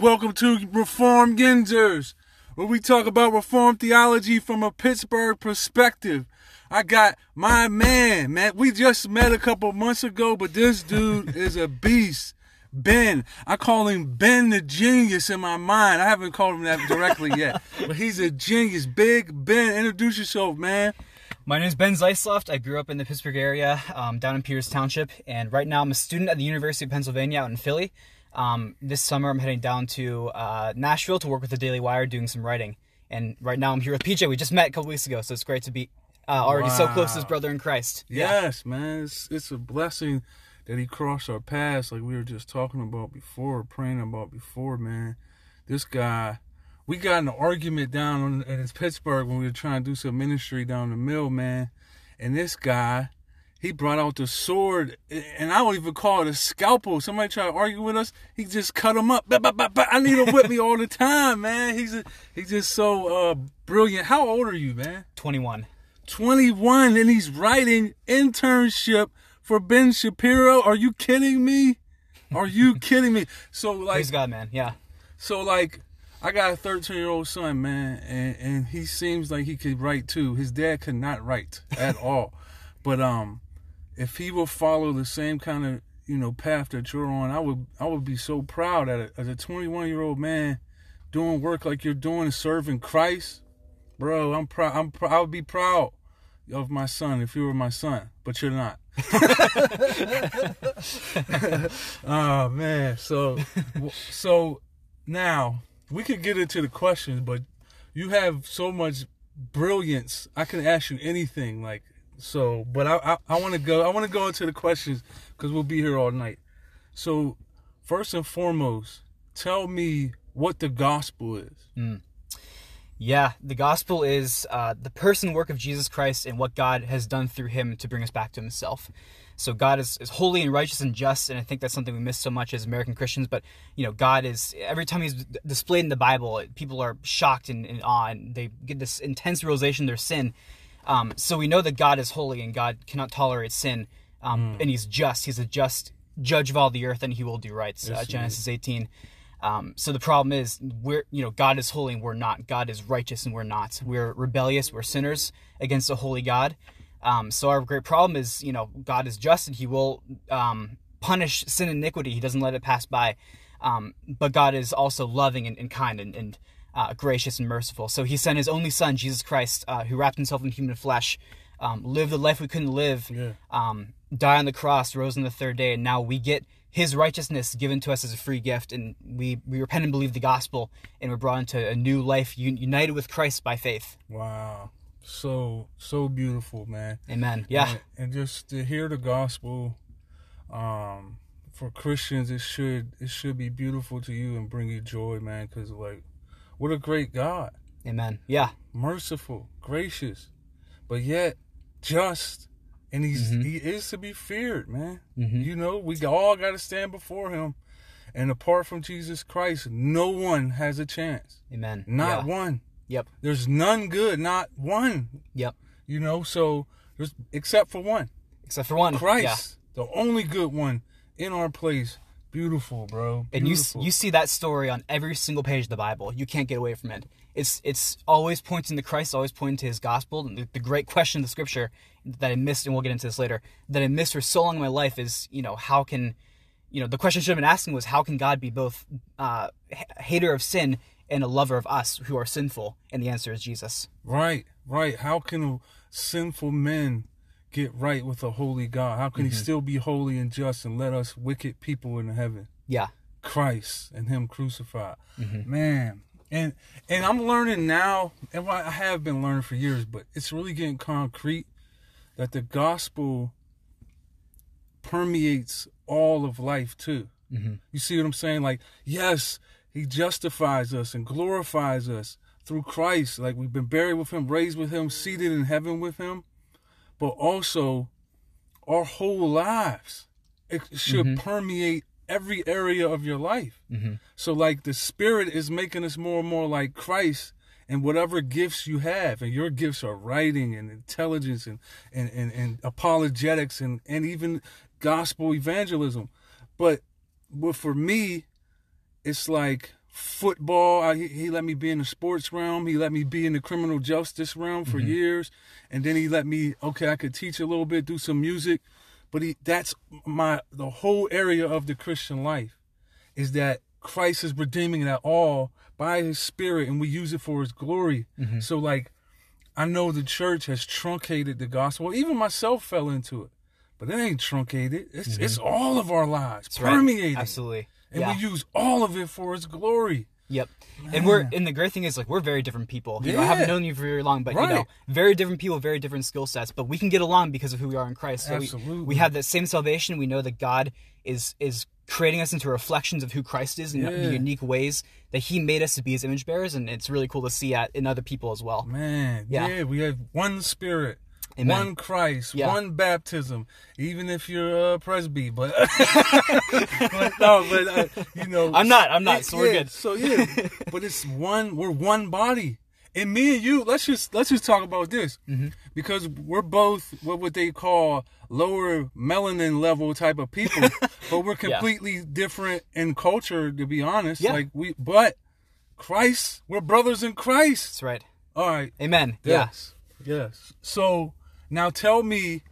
Welcome to Reform Gingers, where we talk about reform theology from a Pittsburgh perspective. I got my man, man. We just met a couple months ago, but this dude is a beast. Ben. I call him Ben the genius in my mind. I haven't called him that directly yet, but he's a genius. Big Ben, introduce yourself, man. My name is Ben Zeisloft. I grew up in the Pittsburgh area, um, down in Peters Township, and right now I'm a student at the University of Pennsylvania out in Philly. Um, this summer I'm heading down to uh, Nashville to work with the Daily Wire doing some writing. And right now I'm here with PJ. We just met a couple weeks ago, so it's great to be uh, already wow. so close as brother in Christ. Yes, yeah. man. It's, it's a blessing that he crossed our paths like we were just talking about before, praying about before, man. This guy, we got an argument down in, in Pittsburgh when we were trying to do some ministry down the mill, man. And this guy, he brought out the sword, and I don't even call it a scalpel. Somebody try to argue with us, he just cut him up. I need him with me all the time, man. He's a, he's just so uh, brilliant. How old are you, man? 21. 21, and he's writing internship for Ben Shapiro. Are you kidding me? Are you kidding me? So like, praise God, man. Yeah. So like, I got a 13 year old son, man, and and he seems like he could write too. His dad could not write at all, but um, if he will follow the same kind of you know path that you're on, I would I would be so proud at it as a 21 year old man doing work like you're doing, serving Christ, bro. I'm proud. I'm pr- I would be proud of my son if you were my son, but you're not. oh man, so so now we could get into the questions, but you have so much brilliance. I can ask you anything, like so. But I I, I want to go. I want to go into the questions because we'll be here all night. So first and foremost, tell me what the gospel is. Mm. Yeah, the gospel is uh, the person work of Jesus Christ and what God has done through him to bring us back to himself. So God is, is holy and righteous and just, and I think that's something we miss so much as American Christians. But you know, God is every time He's displayed in the Bible, people are shocked and, and awe, and they get this intense realization of their sin. Um, so we know that God is holy and God cannot tolerate sin, um, mm. and He's just. He's a just judge of all the earth, and He will do right. Yes, uh, Genesis 18. Um, so the problem is we're you know God is holy and we're not. God is righteous and we're not. We're rebellious. We're sinners against a holy God. Um, so our great problem is you know God is just and He will um, punish sin and iniquity. He doesn't let it pass by. Um, but God is also loving and, and kind and, and uh, gracious and merciful. So He sent His only Son Jesus Christ, uh, who wrapped Himself in human flesh, um, lived the life we couldn't live, yeah. Um, died on the cross, rose on the third day, and now we get his righteousness given to us as a free gift and we, we repent and believe the gospel and we're brought into a new life united with christ by faith. Wow. So so beautiful man. Amen. Yeah. And, and just to hear the gospel um for christians it should it should be beautiful to you and bring you joy man because like what a great god amen yeah merciful gracious but yet just and he's mm-hmm. he is to be feared, man. Mm-hmm. You know, we all got to stand before him, and apart from Jesus Christ, no one has a chance. Amen. Not yeah. one. Yep. There's none good, not one. Yep. You know, so there's except for one. Except for one. Christ, yeah. the only good one in our place. Beautiful, bro. Beautiful. And you you see that story on every single page of the Bible. You can't get away from it. It's it's always pointing to Christ, always pointing to His gospel. The, the great question of the Scripture that I missed, and we'll get into this later, that I missed for so long in my life is, you know, how can, you know, the question I should have been asking was, how can God be both uh, hater of sin and a lover of us who are sinful? And the answer is Jesus. Right, right. How can sinful men get right with a holy God? How can mm-hmm. he still be holy and just and let us wicked people in heaven? Yeah. Christ and him crucified. Mm-hmm. Man. And and I'm learning now, and I have been learning for years, but it's really getting concrete that the gospel permeates all of life too. Mm-hmm. You see what I'm saying? Like, yes, he justifies us and glorifies us through Christ. Like we've been buried with him, raised with him, seated in heaven with him but also our whole lives. It should mm-hmm. permeate every area of your life. Mm-hmm. So, like, the Spirit is making us more and more like Christ and whatever gifts you have. And your gifts are writing and intelligence and, and, and, and apologetics and, and even gospel evangelism. But, but for me, it's like football. I, he, let me be in the sports realm. He let me be in the criminal justice realm for Mm-hmm. years, and then he let me. Okay, I could teach a little bit, do some music, but he that's my the whole area of the Christian life is that Christ is redeeming that all by His Spirit, and we use it for His glory. Mm-hmm. So like, I know the church has truncated the gospel. Even myself fell into it, but it ain't truncated. It's it's all of our lives Mm-hmm. Right. Absolutely. And yeah. we use all of it for His glory. Yep. And we're and the great thing is like we're very different people. You know, I haven't known you for very long, but you know, very different people, very different skill sets. But we can get along because of who we are in Christ. So we, Absolutely. we have that same salvation. We know that God is is creating us into reflections of who Christ is in Yeah. the unique ways that He made us to be His image bearers, and it's really cool to see that in other people as well. Man, Yeah. yeah, we have one Spirit. Amen. One Christ, Yeah. one baptism, even if you're a presby, but, but no, but uh, you know, I'm not, I'm not, so we're yeah, good. So yeah, but it's one. We're one body, and me and you. Let's just let's just talk about this Mm-hmm. because we're both what would they call lower melanin level type of people, but we're completely different in culture. To be honest, Yeah. like we, but Christ, we're brothers in Christ. That's right. All right. Amen. Yes. Yes. So now tell me,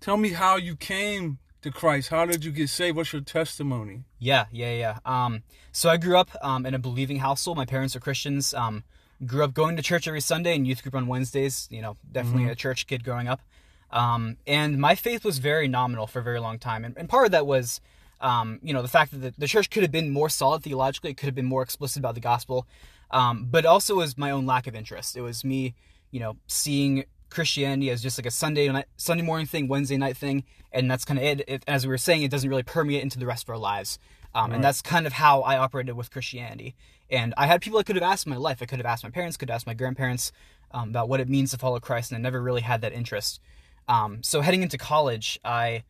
tell me how you came to Christ. How did you get saved? What's your testimony? Yeah, yeah, yeah. Um, so I grew up um, in a believing household. My parents are Christians. Um, grew up going to church every Sunday and youth group on Wednesdays. You know, definitely a church kid growing up. Um, and my faith was very nominal for a very long time. And, and part of that was, um, you know, the fact that the, the church could have been more solid theologically. It could have been more explicit about the gospel. Um, but also was my own lack of interest. It was me, you know, seeing Christianity as just like a Sunday night, Sunday morning thing, Wednesday night thing, and that's kind of it. it. As we were saying, it doesn't really permeate into the rest of our lives, um, and that's kind of how I operated with Christianity. And I had people I could have asked in my life. I could have asked my parents, could have asked my grandparents um, about what it means to follow Christ, and I never really had that interest. Um, so heading into college, I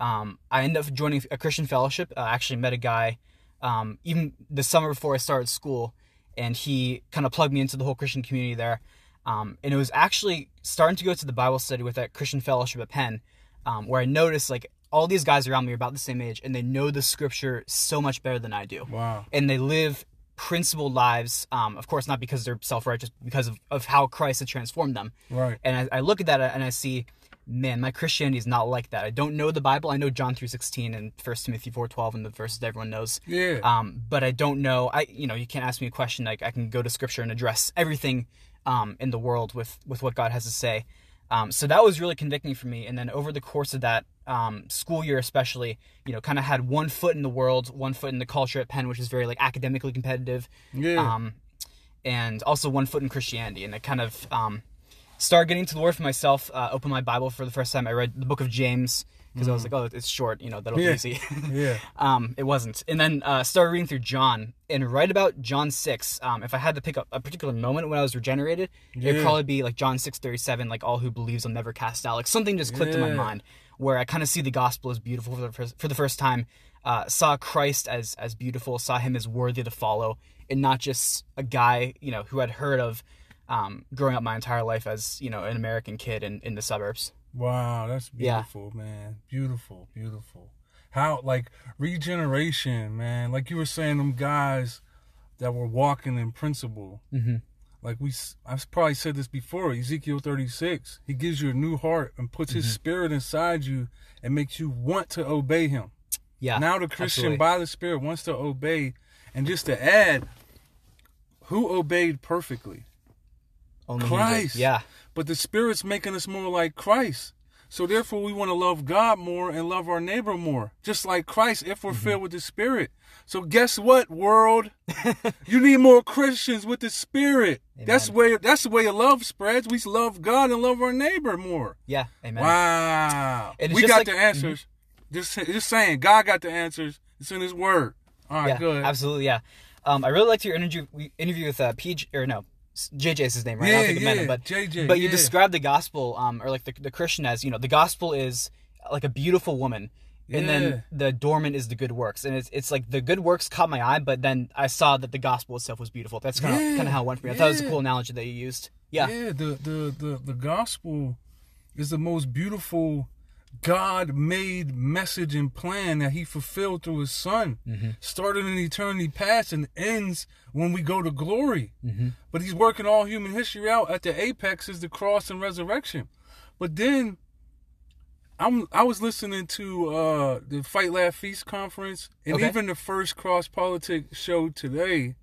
um, I ended up joining a Christian fellowship. I actually met a guy um, even the summer before I started school, and he kind of plugged me into the whole Christian community there. Um, and it was actually starting to go to the Bible study with that Christian fellowship at Penn, um, where I noticed like all these guys around me are about the same age, and they know the scripture so much better than I do. Wow. And they live principled lives. Um, of course, not because they're self righteous, because of, of how Christ had transformed them. Right. And I, I look at that and I see, man, my Christianity is not like that. I don't know the Bible. I know John three sixteen and First Timothy four twelve and the verses that everyone knows. Yeah. Um, but I don't know. I you know you can't ask me a question like I can go to Scripture and address everything um, in the world with with what God has to say. Um, so that was really convicting for me. And then over the course of that um, school year, especially, you know, kind of had one foot in the world, one foot in the culture at Penn, which is very like academically competitive yeah. um, and also one foot in Christianity. And it kind of started getting to the Word for myself. Uh, opened my Bible for the first time. I read the Book of James because I was like, oh, it's short. You know, that'll Yeah. be easy. yeah. um, it wasn't. And then uh, started reading through John. And right about John six, um, if I had to pick up a particular moment when I was regenerated, it'd probably be like John six thirty seven, like all who believes will never cast out. Like something just clicked in my mind where I kind of see the gospel as beautiful for the first, for the first time. Uh, saw Christ as as beautiful, saw him as worthy to follow, and not just a guy you know who had heard of um, growing up my entire life as you know an American kid in, in the suburbs. Wow. That's Yeah. beautiful, man. Beautiful. Beautiful. How like regeneration, man. Like you were saying, them guys that were walking in principle. Mhm. Like we, I've probably said this before. Ezekiel thirty six. He gives you a new heart and puts His Mm-hmm. Spirit inside you and makes you want to obey Him. Yeah. now the Christian absolutely. by the Spirit wants to obey. And just to add, who obeyed perfectly? Only he did. Christ. Yeah. But the Spirit's making us more like Christ. So therefore, we want to love God more and love our neighbor more, just like Christ, if we're Mm-hmm. filled with the Spirit. So guess what, world? you need more Christians with the Spirit. That's Amen. where that's the way of love spreads. We love God and love our neighbor more. Yeah. Amen. Wow. And We got like- mm-hmm. the answers. Just just saying, God got the answers. It's in His Word. All right, yeah, good. absolutely. Yeah, um, I really liked your interview interview with uh, PJ or no, JJ is his name, right? I Yeah, don't think I met him, yeah, but JJ, But you yeah. described the gospel, um, or like the the Christian as you know, the gospel is like a beautiful woman, and Yeah. then the dormant is the good works, and it's it's like the good works caught my eye, but then I saw that the gospel itself was beautiful. That's kind of kind of how it went for me. I thought it was a cool analogy that you used. Yeah, Yeah, the, the, the, the gospel is the most beautiful God made message and plan that he fulfilled through his son. Mm-hmm. Started in eternity past and ends when we go to glory. Mm-hmm. But he's working all human history out at the apex is the cross and resurrection. But then I'm I was listening to uh the Fight Laugh Feast conference and Okay. even the first cross politics show today,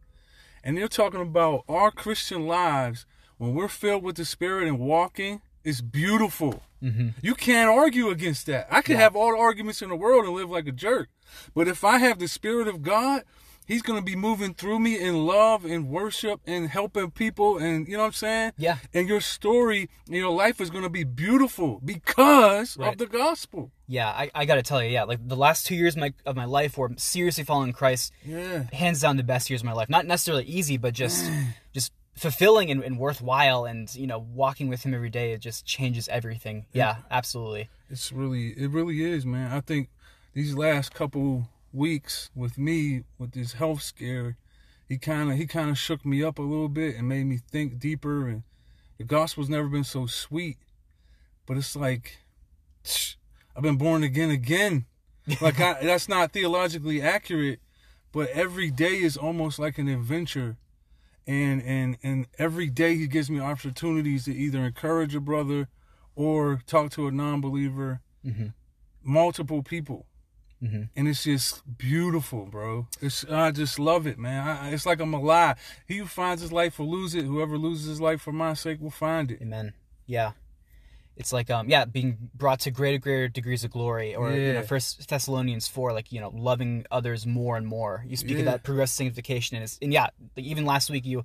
and they're talking about our Christian lives when we're filled with the Spirit and walking. It's beautiful. Mm-hmm. You can't argue against that. I could Yeah. have all the arguments in the world and live like a jerk. But if I have the Spirit of God, He's going to be moving through me in love and worship and helping people. And you know what I'm saying? Yeah. And your story, your life is going to be beautiful because Right. of the gospel. Yeah, I, I got to tell you, yeah, like the last two years of my, of my life were seriously following Christ. Yeah. Hands down, the best years of my life. Not necessarily easy, but just just fulfilling and, and worthwhile. And you know, walking with Him every day, it just changes everything. Yeah, absolutely. It's really, it really is, man. I think these last couple weeks with me with this health scare, he kind of, he kind of shook me up a little bit and made me think deeper. And the gospel's never been so sweet, but it's like, I've been born again, again. Like I, that's not theologically accurate, but every day is almost like an adventure. And and and every day he gives me opportunities to either encourage a brother or talk to a non-believer Mm-hmm. multiple people Mm-hmm. and it's just beautiful bro it's i just love it man I, it's like i'm alive he who finds his life will lose it whoever loses his life for my sake will find it Amen. Yeah. It's like um yeah, being brought to greater greater degrees of glory or you know first Thessalonians 4 like you know loving others more and more. You speak of that progressive sanctification and it's and yeah, like, even last week you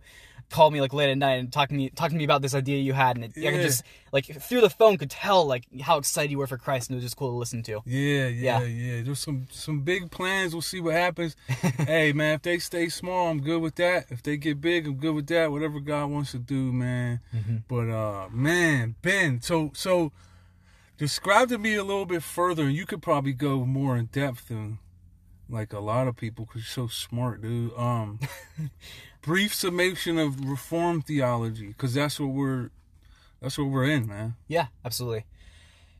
called me like late at night and talking to me talking to me about this idea you had and it, I could just like through the phone could tell like how excited you were for Christ and it was just cool to listen to. yeah yeah. Yeah. yeah. There's some some big plans. We'll see what happens. Hey man if they stay small i'm good with that. If they get big i'm good with that. Whatever god wants to do man. But uh man ben so so describe to me a little bit further and you could probably go more in depth than like a lot of people because you're so smart dude. Um brief summation of reform theology because that's what we're that's what we're in man Yeah, absolutely.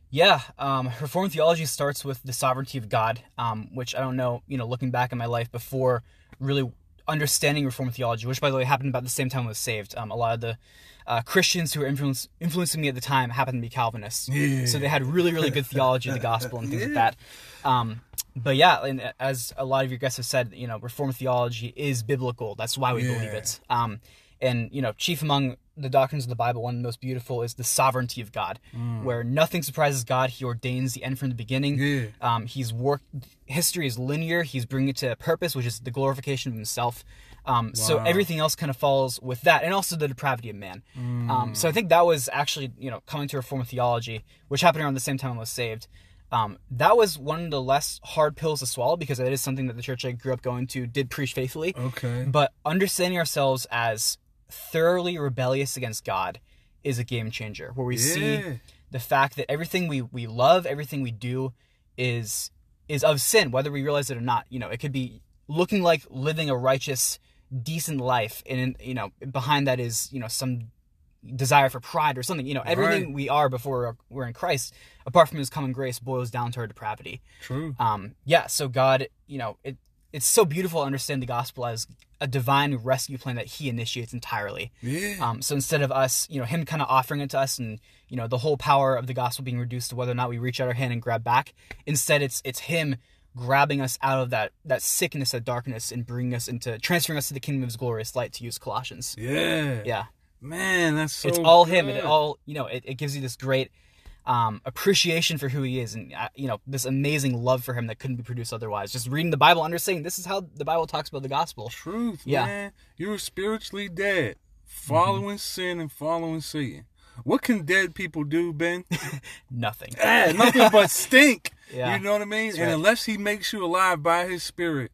Yeah, um, Reformed theology starts with the sovereignty of God, um, which I don't know, you know, looking back in my life before really understanding Reformed theology, which by the way happened about the same time I was saved. Um, a lot of the uh, Christians who were influence, influencing me at the time happened to be Calvinists. Yeah. So they had really, really good theology of the gospel and things like that. Um, but yeah, and as a lot of your guests have said, you know, Reformed theology is biblical. That's why we believe it. Um, and you know, chief among the doctrines of the Bible, one of the most beautiful is the sovereignty of God, where nothing surprises God. He ordains the end from the beginning. Yeah. Um, he's worked. History is linear. He's bringing it to a purpose, which is the glorification of Himself. Um, So everything else kind of falls with that, and also the depravity of man. Um, so I think that was actually, you know, coming to Reformed theology, which happened around the same time I was saved. Um, that was one of the less hard pills to swallow because it is something that the church I grew up going to did preach faithfully. okay But understanding ourselves as thoroughly rebellious against God is a game changer, where we see the fact that everything we, we love, everything we do is is of sin, whether we realize it or not. You know, it could be looking like living a righteous, decent life, and you know, behind that is you know some desire for pride or something. You know, everything Right. we are before we're, we're in Christ, apart from His common grace, boils down to our depravity true um yeah so god you know it it's so beautiful to understand the gospel as a divine rescue plan that he initiates entirely. Yeah. Um so instead of us you know him kind of offering it to us and you know the whole power of the gospel being reduced to whether or not we reach out our hand and grab back instead it's it's him grabbing us out of that that sickness that darkness and bringing us into transferring us to the kingdom of his glorious light to use colossians. Yeah. Yeah. Man that's so it's all him. And it all you know it, it gives you this great um, appreciation for who he is and uh, you know this amazing love for him that couldn't be produced otherwise just reading the bible understanding this is how the bible talks about the gospel truth, Yeah. man. you're spiritually dead, following sin and following Satan. What can dead people do, Ben? nothing Eh, nothing but stink. Yeah. You know what I mean? That's and right. unless he makes you alive by his spirit,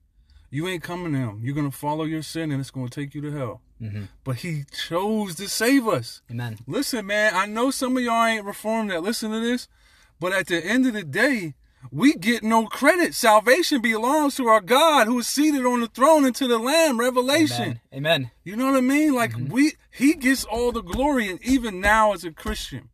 you ain't coming to him. You're gonna follow your sin and it's gonna take you to hell. Mhm. But he chose to save us. amen Listen, man, I know some of y'all ain't reformed that listen to this, but at the end of the day, we get no credit. Salvation belongs to our God who is seated on the throne and to the Lamb. Revelation. amen amen You know what I mean? Like Mm-hmm. we he gets all the glory and even now as a Christian.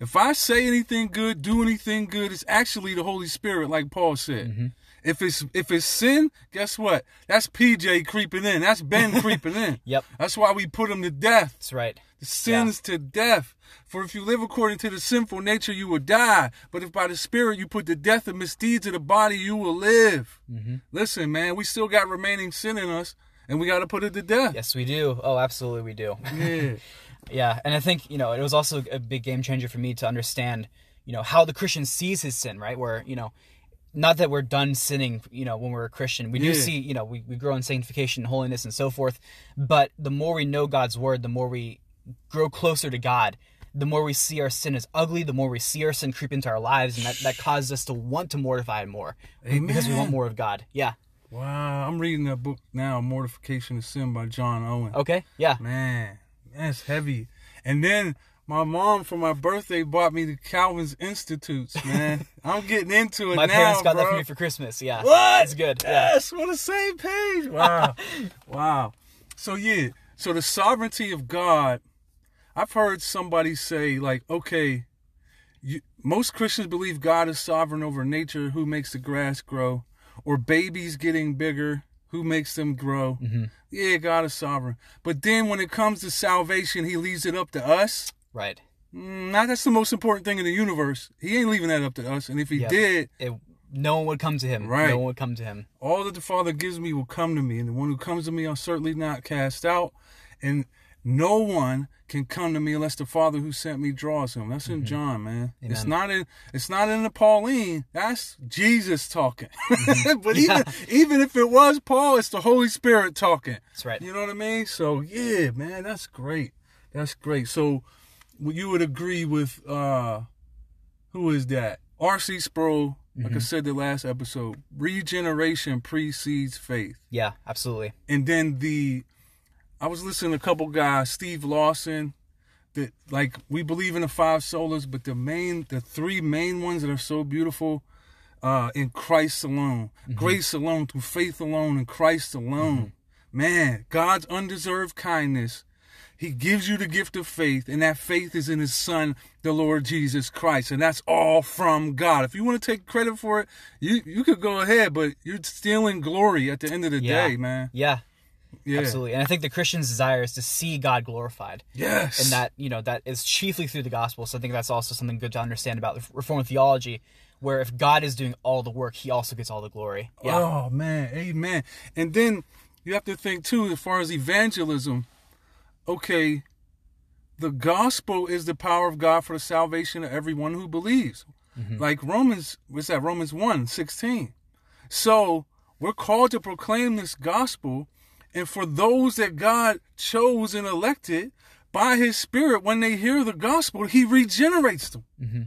If I say anything good, do anything good, it's actually the Holy Spirit, like Paul said. Mm-hmm. If it's if it's sin, guess what? That's PJ creeping in. That's Ben creeping in. Yep. That's why we put him to death. That's right. The sins to death. For if you live according to the sinful nature, you will die. But if by the Spirit you put the death of misdeeds of the body, you will live. Mm-hmm. Listen, man, we still got remaining sin in us, and we got to put it to death. Yes, we do. Oh, absolutely, we do. Yeah. yeah, and I think you know it was also a big game changer for me to understand, you know, how the Christian sees his sin. Right, where you know, not that we're done sinning, you know, when we're a Christian. We do Yeah. see, you know, we, we grow in sanctification, and holiness, and so forth. But the more we know God's word, the more we grow closer to God. The more we see our sin as ugly, the more we see our sin creep into our lives, and that, that causes us to want to mortify it more because we want more of God. Yeah. Wow, I'm reading that book now, Mortification of Sin by John Owen. Okay. Yeah. Man, that's heavy. And then my mom for my birthday bought me the Calvin's Institutes, man. I'm getting into it My now, parents got bro. that for me for Christmas. Yeah. What? It's good. Yeah. Yes, we're on the same page. Wow. wow. So yeah, so the sovereignty of God, I've heard somebody say, like, okay, you, most Christians believe God is sovereign over nature, who makes the grass grow, or babies getting bigger, who makes them grow. Mm-hmm. Yeah, God is sovereign. But then when it comes to salvation, he leaves it up to us. Right. Mm, Now that's the most important thing in the universe. He ain't leaving that up to us. And if he Yep. did, It, no one would come to him. Right. No one would come to him. all that the Father gives me will come to me, and the one who comes to me I'll certainly not cast out. And no one can come to me unless the Father who sent me draws him. That's in John, man. It's not in it's not in the Pauline. That's Jesus talking. but Yeah. even even if it was Paul, it's the Holy Spirit talking. That's right. You know what I mean? So yeah, man, that's great. That's great. So you would agree with uh who is that? R.C. Sproul, like I said the last episode, regeneration precedes faith. Yeah, absolutely. And then the I was listening to a couple guys, Steve Lawson, that like we believe in the five solas, but the main the three main ones that are so beautiful uh in Christ alone. Grace alone, through faith alone, in Christ alone. Man, God's undeserved kindness. He gives you the gift of faith, and that faith is in His Son, the Lord Jesus Christ, and that's all from God. If you want to take credit for it, you you could go ahead, but you're stealing glory at the end of the Yeah. day, man. Yeah, Yeah. absolutely. And I think the Christian's desire is to see God glorified. Yes. And that, you know, that is chiefly through the gospel. So I think that's also something good to understand about Reformed theology, where if God is doing all the work, he also gets all the glory. Yeah. Oh man, amen. And then you have to think too, as far as evangelism. Okay, the gospel is the power of God for the salvation of everyone who believes. Mm-hmm. Like Romans, what's that? Romans 1, 16. So we're called to proclaim this gospel, and for those that God chose and elected by His Spirit, when they hear the gospel, He regenerates them. Mm-hmm.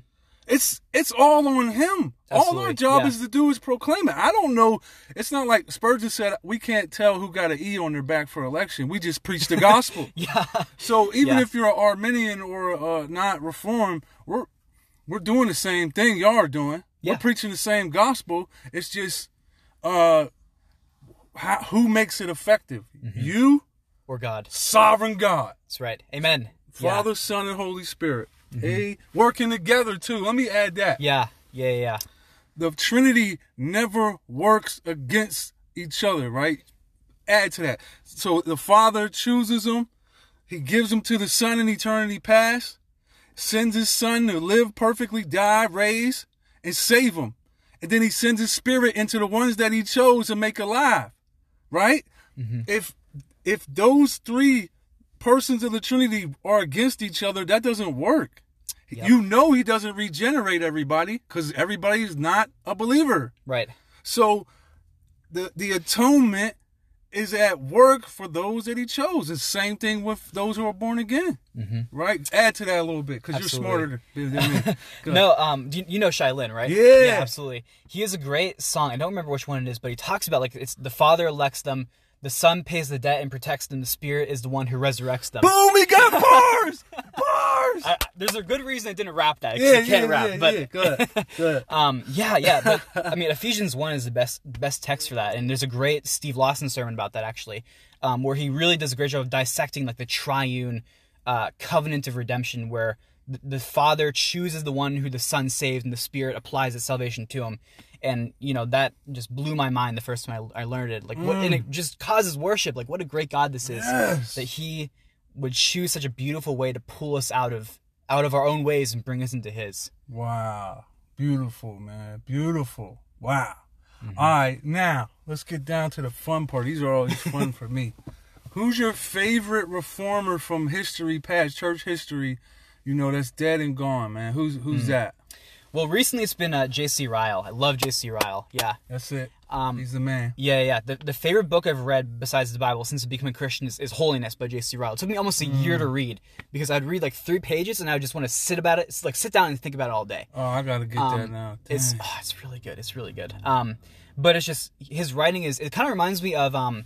It's it's all on Him. All our job yeah. is to do is proclaim it. I don't know. It's not like Spurgeon said we can't tell who got an E on their back for election. We just preach the gospel. Yeah. So even Yeah. if you're an Arminian or uh, not Reformed, we're we're doing the same thing y'all are doing. Yeah. We're preaching the same gospel. It's just uh, how, who makes it effective? Mm-hmm. You, Or God. sovereign God, That's right. Amen. Father, Son, and Holy Spirit. Hey, working together too. Let me add that. Yeah. Yeah. Yeah. the Trinity never works against each other, right? Add to that. So the Father chooses them, He gives them to the Son in eternity past, sends His Son to live perfectly, die, raise, and save them. And then He sends His Spirit into the ones that He chose to make alive, right? Mm-hmm. If if those three persons of the Trinity are against each other, that doesn't work. Yep. You know he doesn't regenerate everybody because everybody is not a believer. Right. So the the atonement is at work for those that he chose. It's the same thing with those who are born again. Mm-hmm. Right? Add to that a little bit because you're smarter than me. No, um, you, you know Shai Linne, right? Yeah. absolutely. He has a great song. I don't remember which one it is, but he talks about like it's the Father elects them, the Son pays the debt and protects them, the Spirit is the one who resurrects them. Boom! We got bars. bars. I, there's a good reason I didn't rap that. yeah, I can't yeah, rap, yeah, but yeah. Good. Good. um, yeah, yeah. But I mean, Ephesians one is the best best text for that, and there's a great Steve Lawson sermon about that actually, um, where he really does a great job of dissecting like the triune uh, covenant of redemption, where the, the Father chooses the one who the Son saved, and the Spirit applies its salvation to him. And you know that just blew my mind the first time I, I learned it. Like, what, and it just causes worship. Like, what a great God this is Yes. that He would choose such a beautiful way to pull us out of out of our own ways and bring us into His. Wow. Beautiful, man. Beautiful. Wow. Mm-hmm. All right, now let's get down to the fun part. These are always fun for me. Who's your favorite reformer from history past, church history? You know, that's dead and gone, man. Who's Mm. who's that? Well, recently it's been uh, J.C. Ryle. I love J.C. Ryle. Yeah. That's it. Um, He's the man. Yeah, yeah. The, the favorite book I've read besides the Bible since becoming a Christian is, is Holiness by J.C. Ryle. It took me almost a year Mm. to read because I'd read like three pages and I would just want to sit about it, It's like sit down and think about it all day. Oh, I gotta get that now. It's oh, it's really good. It's really good. Um, but it's just his writing is it kind of reminds me of um,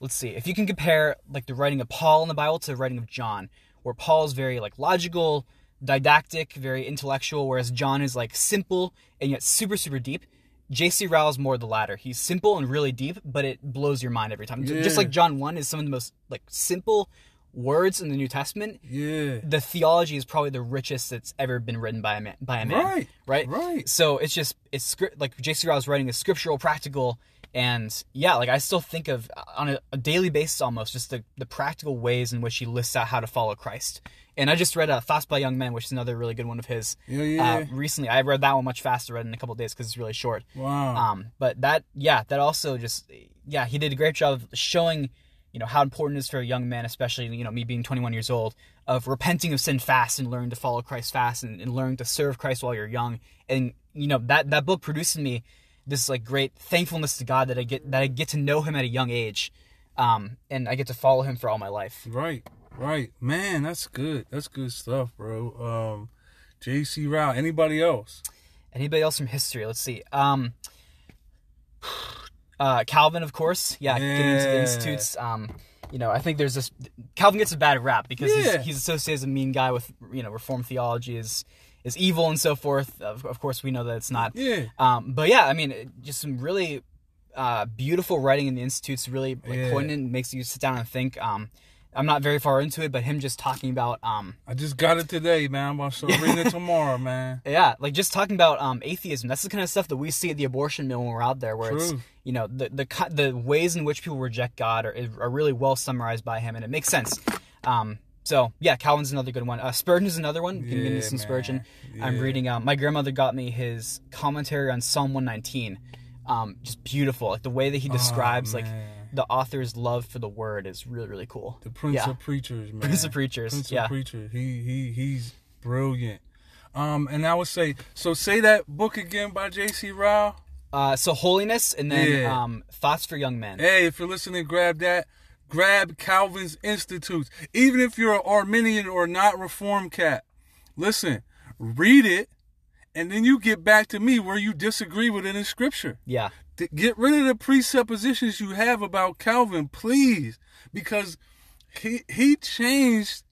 let's see if you can compare like the writing of Paul in the Bible to the writing of John, where Paul's very like logical, didactic, very intellectual, whereas John is like simple and yet super super deep. J.C. Ryle is more the latter. He's simple and really deep, but it blows your mind every time. Yeah. Just like John one is some of the most like simple words in the New Testament. yeah. The theology is probably the richest that's ever been written by a man. By a man, Right, Right. right. So it's just it's script like J.C. Ryle's writing is scriptural, practical, and yeah, like I still think of on a, a daily basis almost just the the practical ways in which he lists out how to follow Christ. And I just read uh, Thoughts by Young Men, which is another really good one of his. Yeah, yeah. Uh, recently, I read that one much faster, read it in a couple of days because it's really short. Wow. Um, but that, yeah, that also just, yeah, he did a great job of showing, you know, how important it is for a young man, especially, you know, me being 21 years old, of repenting of sin fast and learning to follow Christ fast and, and learning to serve Christ while you're young. And, you know, that, that book produced in me this like great thankfulness to God that I get, that I get to know him at a young age. Um, and I get to follow him for all my life. Right, right. Man, that's good. That's good stuff, bro. Um, J.C. Ryle. Anybody else? Anybody else from history? Let's see. Um, uh, Calvin, of course. Yeah, getting into the institutes. Um, you know, I think there's this. Calvin gets a bad rap because Yeah. he's, he's associated as a mean guy with you know Reformed theology is is evil and so forth. Of, of course, we know that it's not. Yeah. Um, but yeah, I mean, just some really uh, beautiful writing in the institutes. Really like, Yeah. poignant, makes you sit down and think. Um, I'm not very far into it, but him just talking about um, I just got it today, man. I'm about to start reading it tomorrow, man. Yeah, like just talking about um, atheism. That's the kind of stuff that we see at the abortion mill when we're out there, where it's you know the the the ways in which people reject God are, are really well summarized by him, and it makes sense. Um, so yeah, Calvin's another good one. Uh, Spurgeon is another one. You can get into some man. Spurgeon. I'm reading. Um, my grandmother got me his commentary on Psalm 119. Um, just beautiful, like the way that he describes like Oh, man. the author's love for the word is really really cool. The Prince yeah. of Preachers, man. Prince of Preachers, Prince yeah. of Preachers. He he he's brilliant. Um, and I would say so. Say that book again by J.C. Ryle. Uh, so holiness, and then Yeah. um, thoughts for young men. Hey, if you're listening, grab that. Grab Calvin's Institutes. Even if you're an Arminian or not Reformed cat, listen, read it, and then you get back to me where you disagree with it in Scripture. Yeah, Get rid of the presuppositions you have about Calvin, please, because he he changed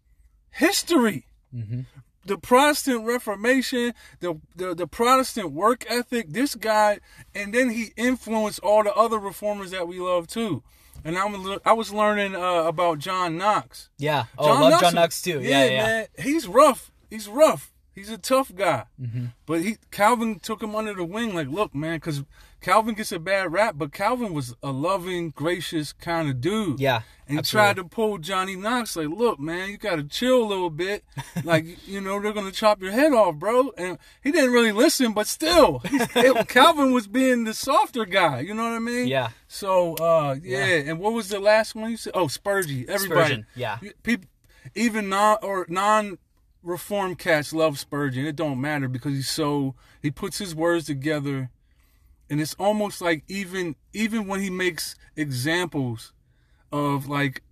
history. Mm-hmm. The Protestant Reformation, the, the the Protestant work ethic, this guy, and then he influenced all the other reformers that we love too. And I'm I was learning uh, about John Knox. yeah. Oh, I love John Knox too. Yeah, yeah. yeah. man, he's rough. He's rough. He's a tough guy. Mm-hmm. But he Calvin took him under the wing. Like, look, man, because Calvin gets a bad rap, but Calvin was a loving, gracious kind of dude. Yeah, And he absolutely. tried to pull Johnny Knox. Like, look, man, you got to chill a little bit. like, you know, they're gonna chop your head off, bro. And he didn't really listen, but still, it- Calvin was being the softer guy. You know what I mean? Yeah. So, uh, yeah. And what was the last one you said? Oh, Spurgey. Everybody. Spurgeon, yeah. People, even non or non reformed cats love Spurgeon. It don't matter because he's so he puts his words together, and it's almost like even even when he makes examples of like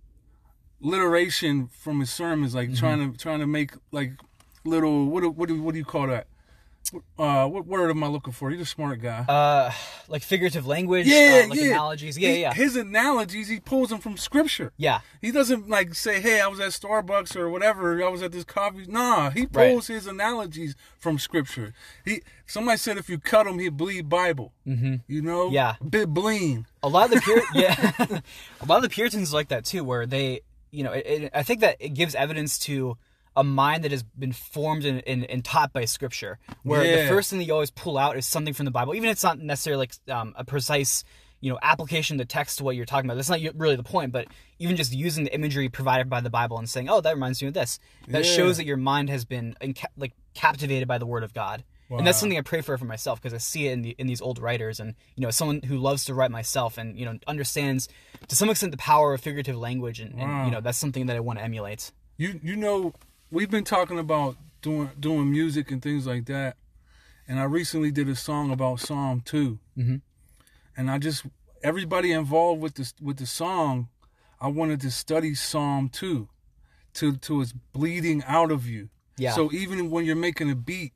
literation from his sermons, like Mm-hmm. trying to trying to make like little what do, what do what do you call that? Uh, what word am I looking for? He's a smart guy. Uh, like figurative language. yeah, uh, like yeah. analogies. Yeah, He- yeah, His analogies, he pulls them from scripture. yeah. He doesn't like say, "Hey, I was at Starbucks or whatever. I was at this coffee." Nah, he Right. pulls his analogies from scripture. He somebody said if you cut him, he'd bleed Bible. Mm-hmm. You know, Yeah. bit bleed. A lot of the Pur- yeah, a lot of the Puritans like that too, where they, you know, it, it, I think that it gives evidence to a mind that has been formed and, and, and taught by Scripture. Where the first thing that you always pull out is something from the Bible, even if it's not necessarily like um, a precise you know application of the text to what you're talking about. That's not really the point, but even just using the imagery provided by the Bible and saying, "Oh, that reminds me of this," that Yeah. shows that your mind has been enca- like captivated by the Word of God. And that's something I pray for for myself because I see it in, the, in these old writers, and you know, as someone who loves to write myself, and you know, understands to some extent the power of figurative language, and, and you know, that's something that I want to emulate. You you know, we've been talking about doing doing music and things like that, and I recently did a song about Psalm 2 Mhm. and I just everybody involved with this with the song, I wanted to study Psalm two, to to its bleeding out of you. Yeah. So even when you're making a beat,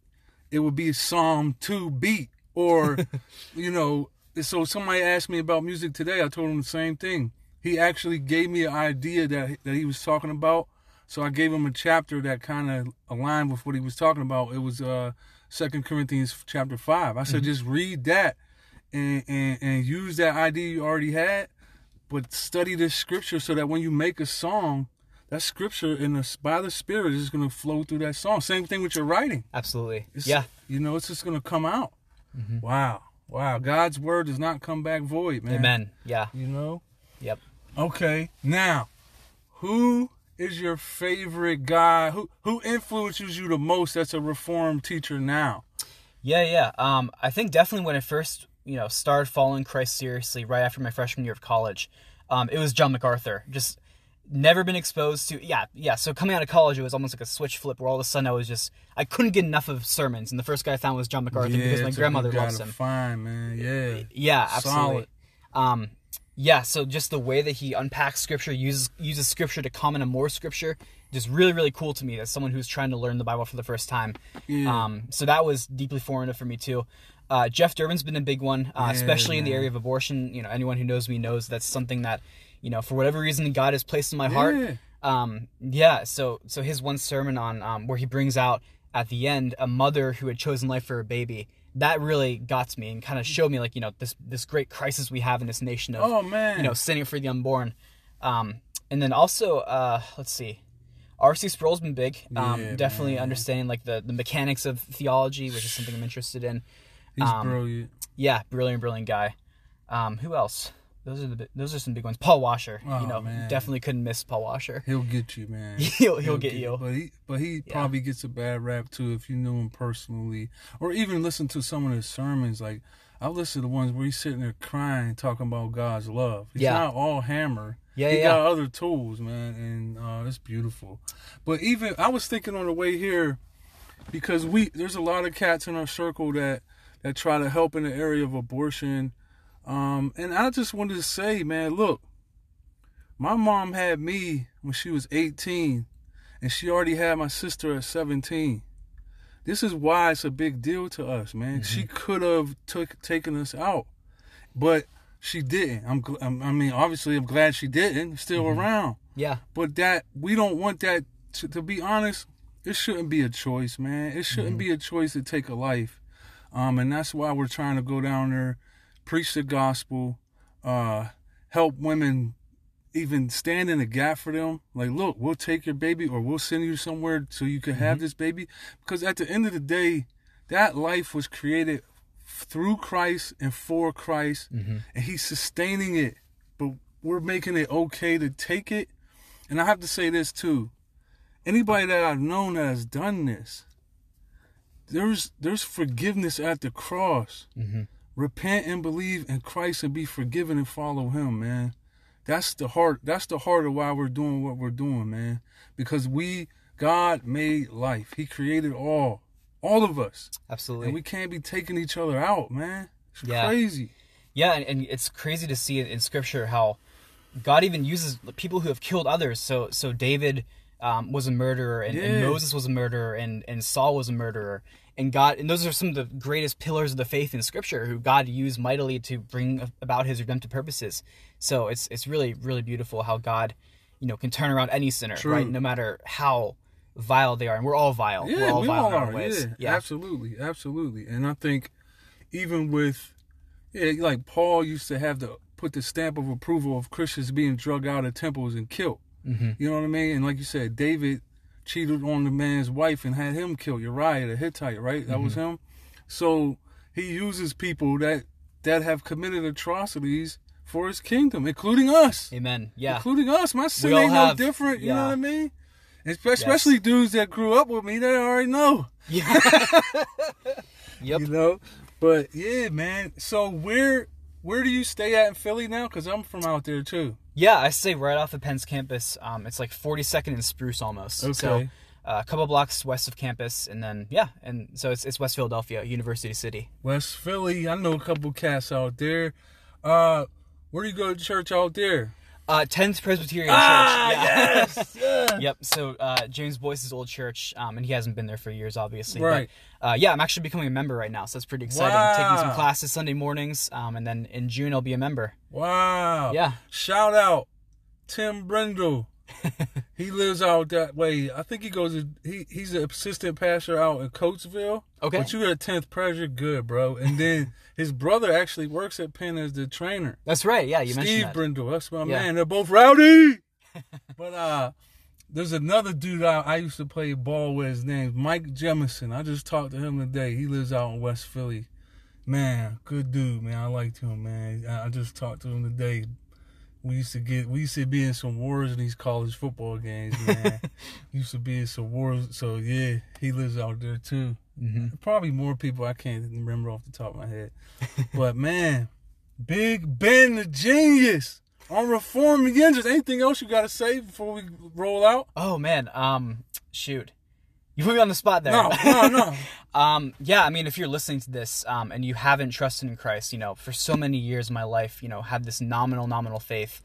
it would be a Psalm two beat, or you know. So somebody asked me about music today. I told him the same thing. He actually gave me an idea that that he was talking about. So I gave him a chapter that kind of aligned with what he was talking about. It was uh Second Corinthians chapter five. I said just read that and, and and use that idea you already had, but study this scripture so that when you make a song, that scripture in the by the Spirit is going to flow through that song. Same thing with your writing. Absolutely. It's, yeah. you know, it's just going to come out. Wow, wow. God's word does not come back void, man. Amen. Yeah. You know. Yep. Okay, now, who is your favorite guy? Who who influences you the most? That's a reformed teacher now. Yeah, yeah. Um, I think definitely when I first, you know, started following Christ seriously right after my freshman year of college, um, it was John MacArthur. Just never been exposed to. Yeah, yeah. So coming out of college, it was almost like a switch flip where all of a sudden I was just I couldn't get enough of sermons, and the first guy I found was John MacArthur because my grandmother loves him. Fine, man. Yeah. Yeah, absolutely. Solid. Um, yeah, so just the way that he unpacks scripture, uses uses scripture to comment on more scripture, just really really cool to me as someone who's trying to learn the Bible for the first time. Yeah. Um, so that was deeply formative for me too. Uh, Jeff Durbin's been a big one, uh, Yeah, especially in the area of abortion. You know, anyone who knows me knows that's something that, you know, for whatever reason God has placed in my heart. Yeah. Um, yeah. So so his one sermon on um, where he brings out at the end a mother who had chosen life for her baby. That really got to me and kind of showed me like you know this this great crisis we have in this nation of Oh man. you know, standing up for the unborn. Um, and then also, uh, let's see, R.C. Sproul's been big. Um, Yeah, definitely man. understanding like the, the mechanics of theology, which is something I'm interested in. he's um, brilliant. Yeah, brilliant, brilliant guy. Um, who else? Those are the those are some big ones. Paul Washer, Oh, you know, man. definitely couldn't miss Paul Washer. He'll get you, man. He'll he'll get you. But he but he probably gets a bad rap too if you knew him personally, or even listen to some of his sermons. Like I listen to the ones where he's sitting there crying, talking about God's love. He's Yeah. not all hammer. Yeah, he yeah. got other tools, man, and uh, it's beautiful. But even I was thinking on the way here, because we there's a lot of cats in our circle that that try to help in the area of abortion, um, and I just wanted to say, man, look, my mom had me when she was 18, and she already had my sister at 17. This is why it's a big deal to us, man. She could have took taken us out, but she didn't. I'm, I'm I mean, obviously, I'm glad she didn't. Still around, Yeah, but that we don't want that. To, to be honest, it shouldn't be a choice, man. It shouldn't be a choice to take a life, um, and that's why we're trying to go down there, preach the gospel, uh, help women even stand in the gap for them. Like, look, we'll take your baby or we'll send you somewhere so you can have mm-hmm. this baby. Because at the end of the day, that life was created through Christ and for Christ, mm-hmm. and He's sustaining it. But we're making it okay to take it. And I have to say this too. Anybody that I've known that has done this, there's there's forgiveness at the cross. Mm-hmm. Repent and believe in Christ and be forgiven and follow Him, man. That's the heart. That's the heart of why we're doing what we're doing, man. Because we, God made life. He created all, all of us, absolutely. and we can't be taking each other out, man. It's Yeah. crazy. Yeah, and, and it's crazy to see in, in Scripture how God even uses people who have killed others. So so David um, was a murderer, and, and Moses was a murderer, and, and Saul was a murderer. And God, and those are some of the greatest pillars of the faith in Scripture, who God used mightily to bring about His redemptive purposes. So it's it's really really beautiful how God, you know, can turn around any sinner, True. right? No matter how vile they are, and we're all vile. we're Yeah, all we vile all in our are. ways. Yeah, absolutely, absolutely. And I think even with, yeah, like Paul used to have to put the stamp of approval of Christians being drug out of temples and killed. Mm-hmm. You know what I mean? And like you said, David cheated on the man's wife and had him killed. Uriah the Hittite, right? That was mm-hmm. him. So he uses people that that have committed atrocities for his kingdom, including us. Amen. Yeah. Including us. My sin ain't have- no different. You yeah. know what I mean? Espe- Especially dudes that grew up with me, they already know. Yeah. yep. You know? But yeah, man. So where where do you stay at in Philly now? Because I'm from out there too. Yeah, I stay right off of Penn's campus. Um, it's like 42nd and Spruce almost. So Okay. uh, a couple blocks west of campus, and then yeah, and so it's it's West Philadelphia, University City. West Philly. I know a couple cats out there. Uh where do you go to church out there? Uh, 10th Presbyterian Ah, Church. Yeah. yes. yeah. Yep. So uh, James Boice's old church, um, and he hasn't been there for years, obviously. Right. But, uh, yeah, I'm actually becoming a member right now, so that's pretty exciting. Taking some classes Sunday mornings, um, and then in June I'll be a member. Wow. Yeah. Shout out Tim Brindle. he lives out that way. I think he goes. to- He he's an assistant pastor out in Coatesville. Okay. But you at tenth pressure, good, bro. And then his brother actually works at Penn as the trainer. That's right. Yeah, you mentioned Steve. Brindle. That's my Yeah. man. They're both rowdy. but uh there's another dude I, I used to play ball with. His name's Mike Jemison. I just talked to him today. He lives out in West Philly. Man, good dude, man. I liked him, man. I, I just talked to him today. We used to get, we used to be in some wars in these college football games, man. used to be in some wars. So yeah, he lives out there too. Mhm. Probably more people I can't remember off the top of my head. but man, Big Ben the genius on reform yinzers. Anything else you got to say before we roll out? Oh man. Um, shoot. You put me on the spot there. No, no, no. Um, yeah, I mean, if you're listening to this um, and you haven't trusted in Christ, you know, for so many years my life, you know, have this nominal, nominal faith,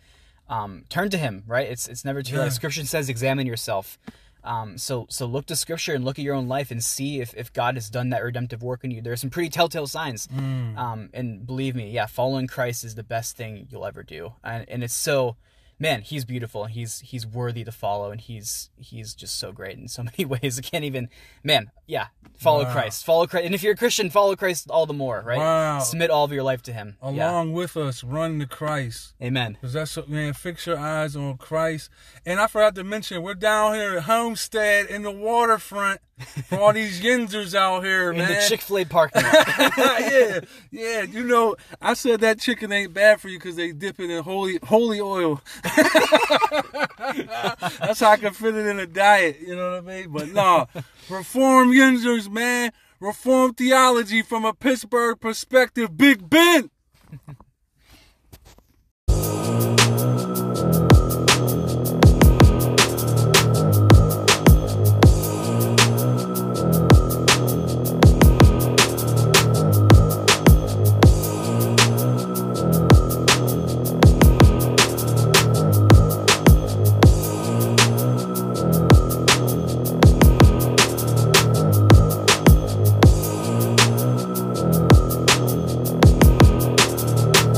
um, turn to Him. Right? It's it's never too Yeah. late. Scripture says, examine yourself. Um, so so look to Scripture and look at your own life and see if, if God has done that redemptive work in you. There are some pretty telltale signs. Mm. Um, and believe me, yeah, following Christ is the best thing you'll ever do. And, and it's so, man, he's beautiful. He's he's worthy to follow, and he's he's just so great in so many ways. I can't even, man, yeah, follow Wow. Christ, follow Christ. And if you're a Christian, follow Christ all the more, right? Wow. Submit all of your life to Him. Yeah. Along with us, run to Christ. Amen. Cause that's what, man. Fix your eyes on Christ. And I forgot to mention, we're down here at Homestead in the waterfront for all these yinzers out here, In man. In the Chick Fil A parking lot. yeah, yeah. You know, I said that chicken ain't bad for you because they dip it in holy holy oil. That's how I can fit it in a diet. You know what I mean? But no, reform yinzers, man. Reform theology from a Pittsburgh perspective. Big Ben.